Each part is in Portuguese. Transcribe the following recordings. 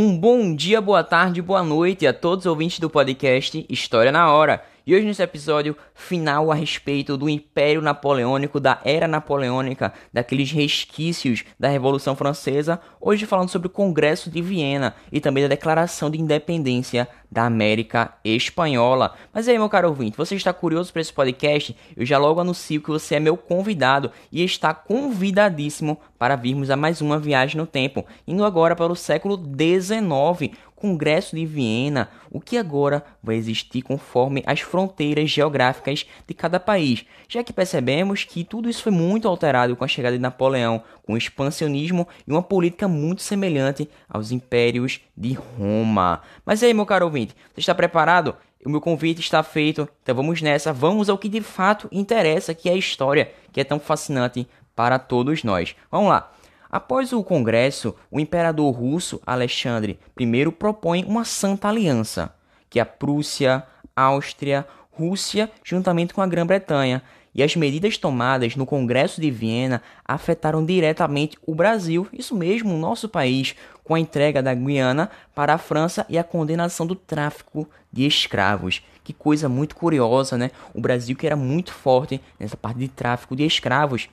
Um bom dia, boa tarde, boa noite a todos os ouvintes do podcast História na Hora. E hoje nesse episódio final a respeito do Império Napoleônico, da Era Napoleônica, daqueles resquícios da Revolução Francesa, hoje falando sobre o Congresso de Viena e também da Declaração de Independência da América Espanhola. Mas aí, meu caro ouvinte, você está curioso para esse podcast? Eu já logo anuncio que você é meu convidado e está convidadíssimo para virmos a mais uma viagem no tempo, indo agora para o século XIX, Congresso de Viena, o que agora vai existir conforme as fronteiras geográficas de cada país, já que percebemos que tudo isso foi muito alterado com a chegada de Napoleão, com o expansionismo e uma política muito semelhante aos impérios de Roma. Mas aí, meu caro ouvinte, você está preparado? O meu convite está feito, então vamos nessa, vamos ao que de fato interessa, que é a história, que é tão fascinante para todos nós. Vamos lá. Após o Congresso, o imperador russo Alexandre I propõe uma santa aliança, que a Prússia, Áustria, Rússia, juntamente com a Grã-Bretanha, e as medidas tomadas no Congresso de Viena afetaram diretamente o Brasil, isso mesmo, o nosso país, com a entrega da Guiana para a França e a condenação do tráfico de escravos. Que coisa muito curiosa, né? O Brasil que era muito forte nessa parte de tráfico de escravos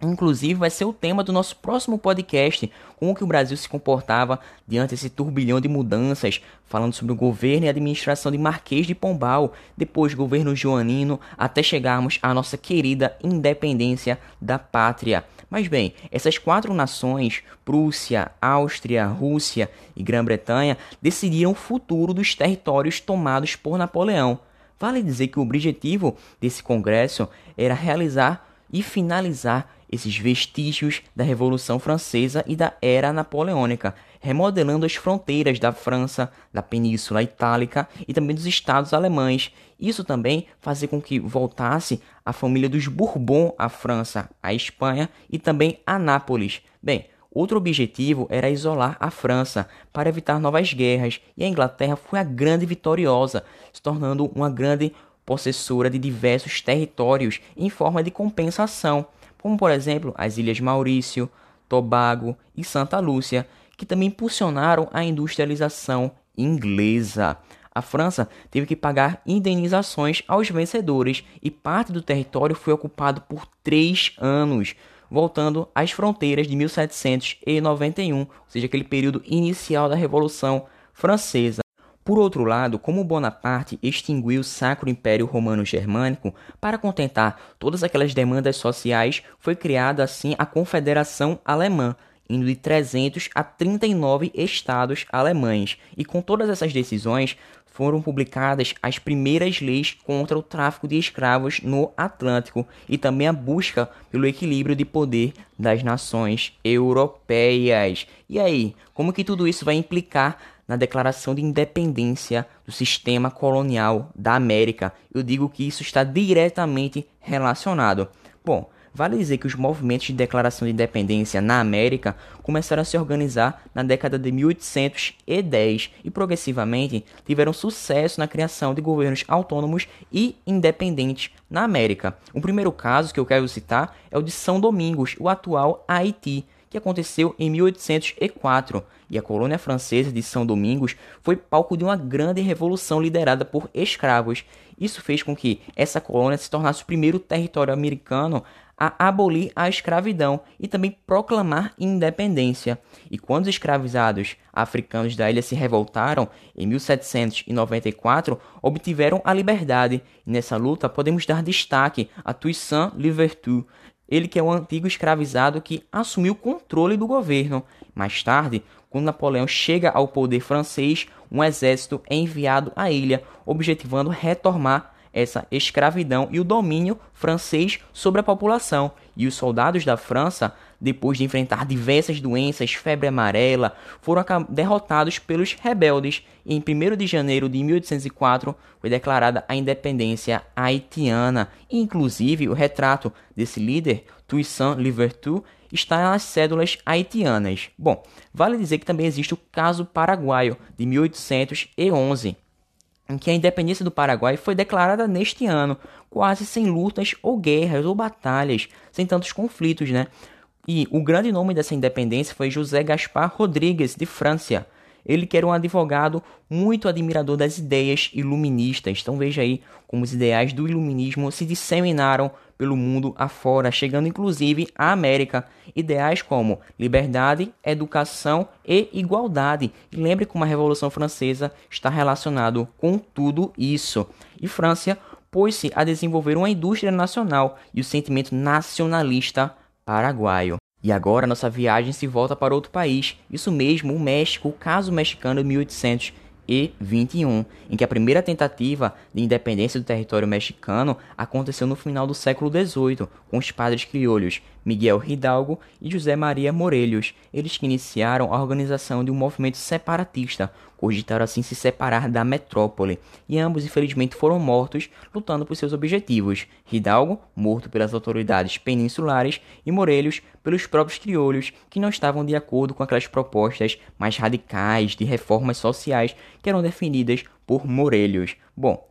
Inclusive, vai ser o tema do nosso próximo podcast, como que o Brasil se comportava diante desse turbilhão de mudanças, falando sobre o governo e administração de Marquês de Pombal, depois governo joanino, até chegarmos à nossa querida independência da pátria. Mas bem, essas quatro nações, Prússia, Áustria, Rússia e Grã-Bretanha, decidiram o futuro dos territórios tomados por Napoleão. Vale dizer que o objetivo desse congresso era realizar e finalizar esses vestígios da Revolução Francesa e da Era Napoleônica, remodelando as fronteiras da França, da Península Itálica e também dos estados alemães. Isso também fazia com que voltasse a família dos Bourbon à França, à Espanha e também a Nápoles. Bem, outro objetivo era isolar a França para evitar novas guerras, e a Inglaterra foi a grande vitoriosa, se tornando uma grande possessora de diversos territórios em forma de compensação como por exemplo as Ilhas Maurício, Tobago e Santa Lúcia, que também impulsionaram a industrialização inglesa. A França teve que pagar indenizações aos vencedores e parte do território foi ocupado por três anos, voltando às fronteiras de 1791, ou seja, aquele período inicial da Revolução Francesa. Por outro lado, como Bonaparte extinguiu o Sacro Império Romano Germânico para contentar todas aquelas demandas sociais, foi criada assim a Confederação Alemã, indo de 300 a 39 estados alemães. E com todas essas decisões, foram publicadas as primeiras leis contra o tráfico de escravos no Atlântico e também a busca pelo equilíbrio de poder das nações europeias. E aí, como que tudo isso vai implicar na declaração de independência do sistema colonial da América. Eu digo que isso está diretamente relacionado. Bom, vale dizer que os movimentos de declaração de independência na América começaram a se organizar na década de 1810 e progressivamente tiveram sucesso na criação de governos autônomos e independentes na América. O primeiro caso que eu quero citar é o de São Domingos, o atual Haiti que aconteceu em 1804, e a colônia francesa de São Domingos foi palco de uma grande revolução liderada por escravos. Isso fez com que essa colônia se tornasse o primeiro território americano a abolir a escravidão e também proclamar independência. E quando os escravizados africanos da ilha se revoltaram em 1794, obtiveram a liberdade. Nessa luta podemos dar destaque a Toussaint Louverture, ele que é o antigo escravizado que assumiu o controle do governo. Mais tarde, quando Napoleão chega ao poder francês, um exército é enviado à ilha, objetivando retomar essa escravidão e o domínio francês sobre a população. E os soldados da França, depois de enfrentar diversas doenças, febre amarela, foram derrotados pelos rebeldes. E em 1 de janeiro de 1804 foi declarada a independência haitiana. Inclusive, o retrato desse líder, Toussaint Louverture, está nas cédulas haitianas. Bom, vale dizer que também existe o caso paraguaio de 1811 em que a independência do Paraguai foi declarada neste ano, quase sem lutas ou guerras ou batalhas, sem tantos conflitos, né? E o grande nome dessa independência foi José Gaspar Rodrigues de França. Ele que era um advogado muito admirador das ideias iluministas. Então veja aí como os ideais do iluminismo se disseminaram pelo mundo afora, chegando inclusive à América. Ideais como liberdade, educação e igualdade. E lembre como a Revolução Francesa está relacionado com tudo isso. E França pôs-se a desenvolver uma indústria nacional e o sentimento nacionalista paraguaio. E agora nossa viagem se volta para outro país, isso mesmo, o México, o caso mexicano de 1800 e 21, em que a primeira tentativa de independência do território mexicano aconteceu no final do século XVIII, com os padres criolhos Miguel Hidalgo e José Maria Morelos, eles que iniciaram a organização de um movimento separatista, cogitaram assim se separar da metrópole, e ambos infelizmente foram mortos lutando por seus objetivos. Hidalgo, morto pelas autoridades peninsulares, e Morelos pelos próprios crioulos que não estavam de acordo com aquelas propostas mais radicais de reformas sociais que eram definidas por Morelos. Bom,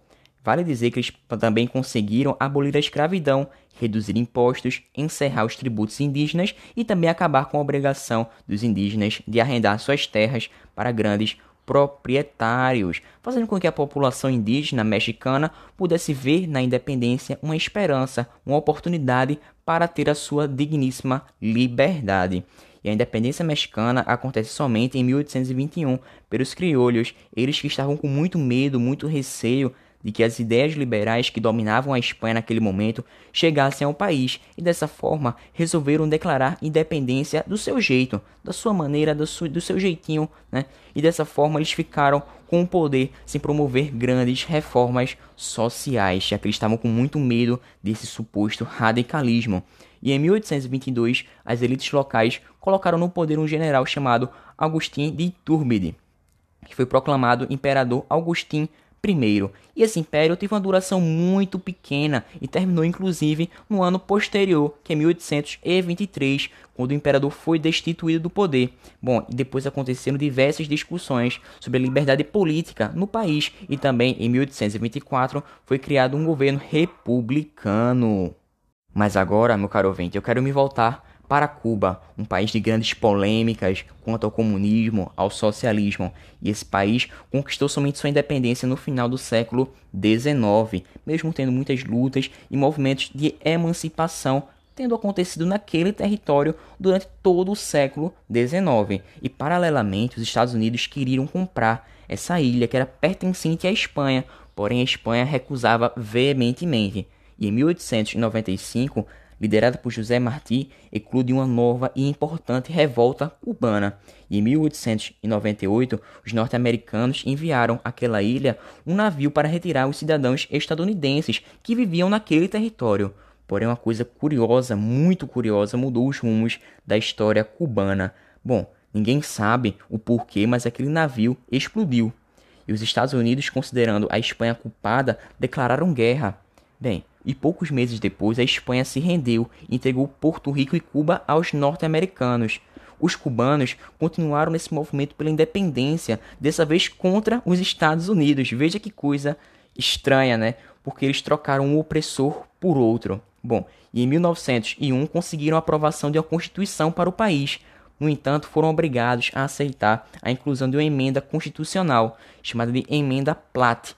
Vale dizer que eles também conseguiram abolir a escravidão, reduzir impostos, encerrar os tributos indígenas e também acabar com a obrigação dos indígenas de arrendar suas terras para grandes proprietários, fazendo com que a população indígena mexicana pudesse ver na independência uma esperança, uma oportunidade para ter a sua digníssima liberdade. E a independência mexicana acontece somente em 1821 pelos criolhos, eles que estavam com muito medo, muito receio de que as ideias liberais que dominavam a Espanha naquele momento chegassem ao país e dessa forma resolveram declarar independência do seu jeito, da sua maneira, do, seu, do seu jeitinho, né? E dessa forma eles ficaram com o poder sem promover grandes reformas sociais, já que eles estavam com muito medo desse suposto radicalismo. E em 1822, as elites locais colocaram no poder um general chamado Agustín de Iturbide, que foi proclamado imperador Agustín primeiro. E esse império teve uma duração muito pequena e terminou inclusive no ano posterior, que é 1823, quando o imperador foi destituído do poder. Bom, depois aconteceram diversas discussões sobre a liberdade política no país e também em 1824 foi criado um governo republicano. Mas agora, meu caro ouvinte, eu quero me voltar para Cuba, um país de grandes polêmicas quanto ao comunismo, ao socialismo, e esse país conquistou somente sua independência no final do século XIX, mesmo tendo muitas lutas e movimentos de emancipação tendo acontecido naquele território durante todo o século XIX. E paralelamente, os Estados Unidos queriam comprar essa ilha que era pertencente à Espanha, porém a Espanha recusava veementemente. E em 1895 liderada por José Martí, eclude uma nova e importante revolta cubana. E em 1898, os norte-americanos enviaram àquela ilha um navio para retirar os cidadãos estadunidenses que viviam naquele território. Porém, uma coisa curiosa, muito curiosa, mudou os rumos da história cubana. Bom, ninguém sabe o porquê, mas aquele navio explodiu. E os Estados Unidos, considerando a Espanha culpada, declararam guerra. Bem, e poucos meses depois a Espanha se rendeu e entregou Porto Rico e Cuba aos norte-americanos. Os cubanos continuaram nesse movimento pela independência, dessa vez contra os Estados Unidos. Veja que coisa estranha, né? Porque eles trocaram um opressor por outro. Bom, e em 1901 conseguiram a aprovação de uma constituição para o país. No entanto, foram obrigados a aceitar a inclusão de uma emenda constitucional, chamada de Emenda Platt,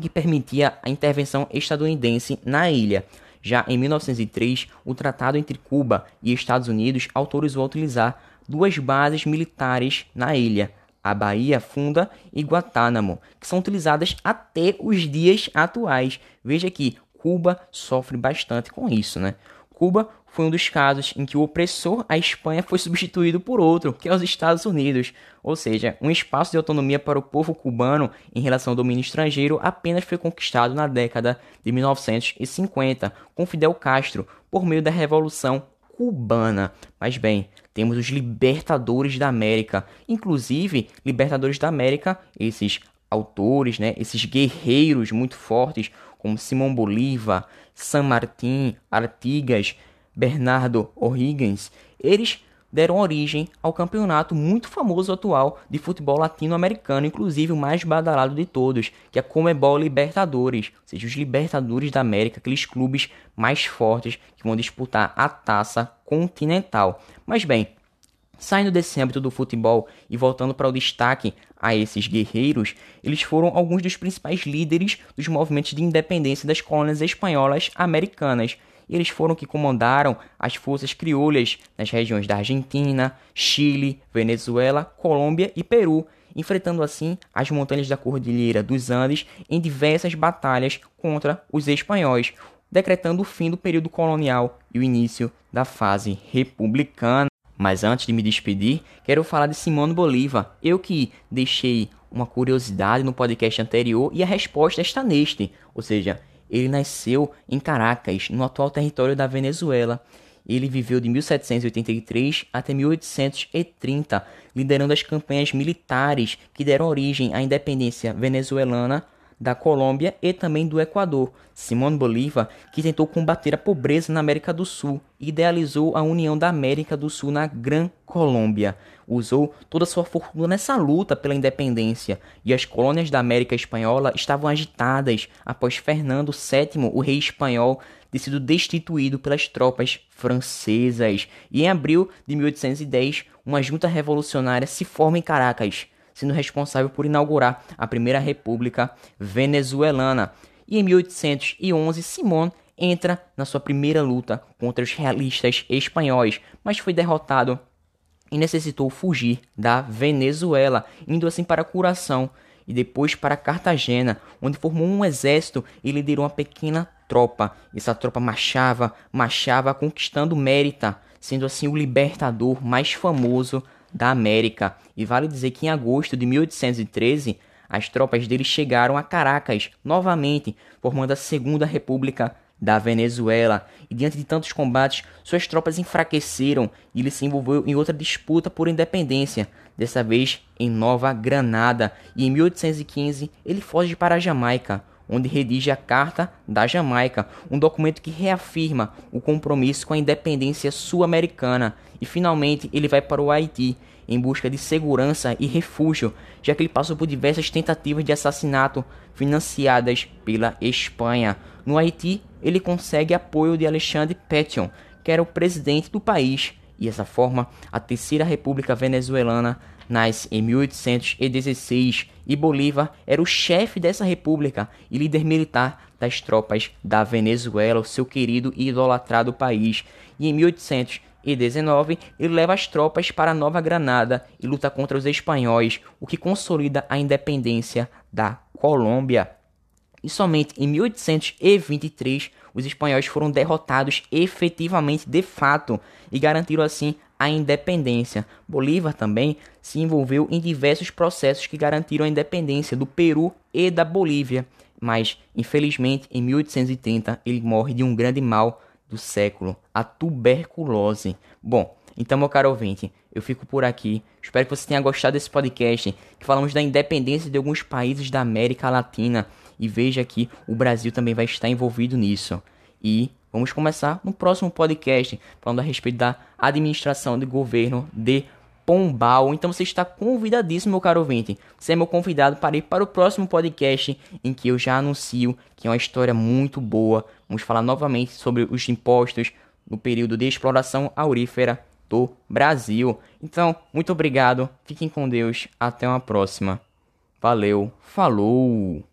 que permitia a intervenção estadunidense na ilha. Já em 1903, o tratado entre Cuba e Estados Unidos autorizou a utilizar duas bases militares na ilha, a Bahia Funda e Guantánamo, que são utilizadas até os dias atuais. Veja que Cuba sofre bastante com isso, né? Cuba foi um dos casos em que o opressor, a Espanha, foi substituído por outro, que é os Estados Unidos. Ou seja, um espaço de autonomia para o povo cubano em relação ao domínio estrangeiro apenas foi conquistado na década de 1950, com Fidel Castro, por meio da Revolução Cubana. Mas bem, temos os libertadores da América, inclusive libertadores da América, esses autores, né, esses guerreiros muito fortes, como Simão Bolívar, San Martín, Artigas, Bernardo O'Higgins, eles deram origem ao campeonato muito famoso atual de futebol latino-americano, inclusive o mais badalado de todos, que é a Comebol Libertadores, ou seja, os Libertadores da América, aqueles clubes mais fortes que vão disputar a taça continental. Mas bem, Saindo desse âmbito do futebol e voltando para o destaque a esses guerreiros, eles foram alguns dos principais líderes dos movimentos de independência das colônias espanholas americanas. Eles foram que comandaram as forças crioulas nas regiões da Argentina, Chile, Venezuela, Colômbia e Peru, enfrentando assim as montanhas da Cordilheira dos Andes em diversas batalhas contra os espanhóis, decretando o fim do período colonial e o início da fase republicana. Mas antes de me despedir, quero falar de Simão Bolívar. Eu que deixei uma curiosidade no podcast anterior e a resposta está neste. Ou seja, ele nasceu em Caracas, no atual território da Venezuela. Ele viveu de 1783 até 1830, liderando as campanhas militares que deram origem à independência venezuelana da Colômbia e também do Equador. Simón Bolívar, que tentou combater a pobreza na América do Sul, idealizou a União da América do Sul na Gran Colômbia. Usou toda sua fortuna nessa luta pela independência, e as colônias da América Espanhola estavam agitadas após Fernando VII, o rei espanhol, ter sido destituído pelas tropas francesas. E em abril de 1810, uma junta revolucionária se forma em Caracas sendo responsável por inaugurar a primeira república venezuelana. E em 1811, Simón entra na sua primeira luta contra os realistas espanhóis, mas foi derrotado e necessitou fugir da Venezuela, indo assim para Curação e depois para Cartagena, onde formou um exército e liderou uma pequena tropa. Essa tropa marchava, marchava conquistando Mérita, sendo assim o libertador mais famoso da América. E vale dizer que em agosto de 1813, as tropas dele chegaram a Caracas novamente, formando a Segunda República da Venezuela. E diante de tantos combates, suas tropas enfraqueceram e ele se envolveu em outra disputa por independência, dessa vez em Nova Granada. E em 1815 ele foge para a Jamaica, onde redige a Carta da Jamaica, um documento que reafirma o compromisso com a independência sul-americana. E finalmente ele vai para o Haiti em busca de segurança e refúgio, já que ele passou por diversas tentativas de assassinato financiadas pela Espanha. No Haiti, ele consegue apoio de Alexandre Pétion, que era o presidente do país, e dessa forma a Terceira República Venezuelana nasce em 1816 e Bolívar era o chefe dessa república e líder militar das tropas da Venezuela, o seu querido e idolatrado país. E em 1819 ele leva as tropas para Nova Granada e luta contra os espanhóis, o que consolida a independência da Colômbia. E somente em 1823 os espanhóis foram derrotados efetivamente de fato e garantiram assim a independência. Bolívar também se envolveu em diversos processos que garantiram a independência do Peru e da Bolívia, mas infelizmente em 1830 ele morre de um grande mal do século, a tuberculose. Bom, então meu caro ouvinte, eu fico por aqui. Espero que você tenha gostado desse podcast que falamos da independência de alguns países da América Latina e veja que o Brasil também vai estar envolvido nisso. E vamos começar no próximo podcast falando a respeito da administração de governo de Pombal. Então você está convidadíssimo, meu caro ouvinte. Você é meu convidado para ir para o próximo podcast em que eu já anuncio que é uma história muito boa. Vamos falar novamente sobre os impostos no período de exploração aurífera do Brasil. Então, muito obrigado. Fiquem com Deus. Até uma próxima. Valeu. Falou.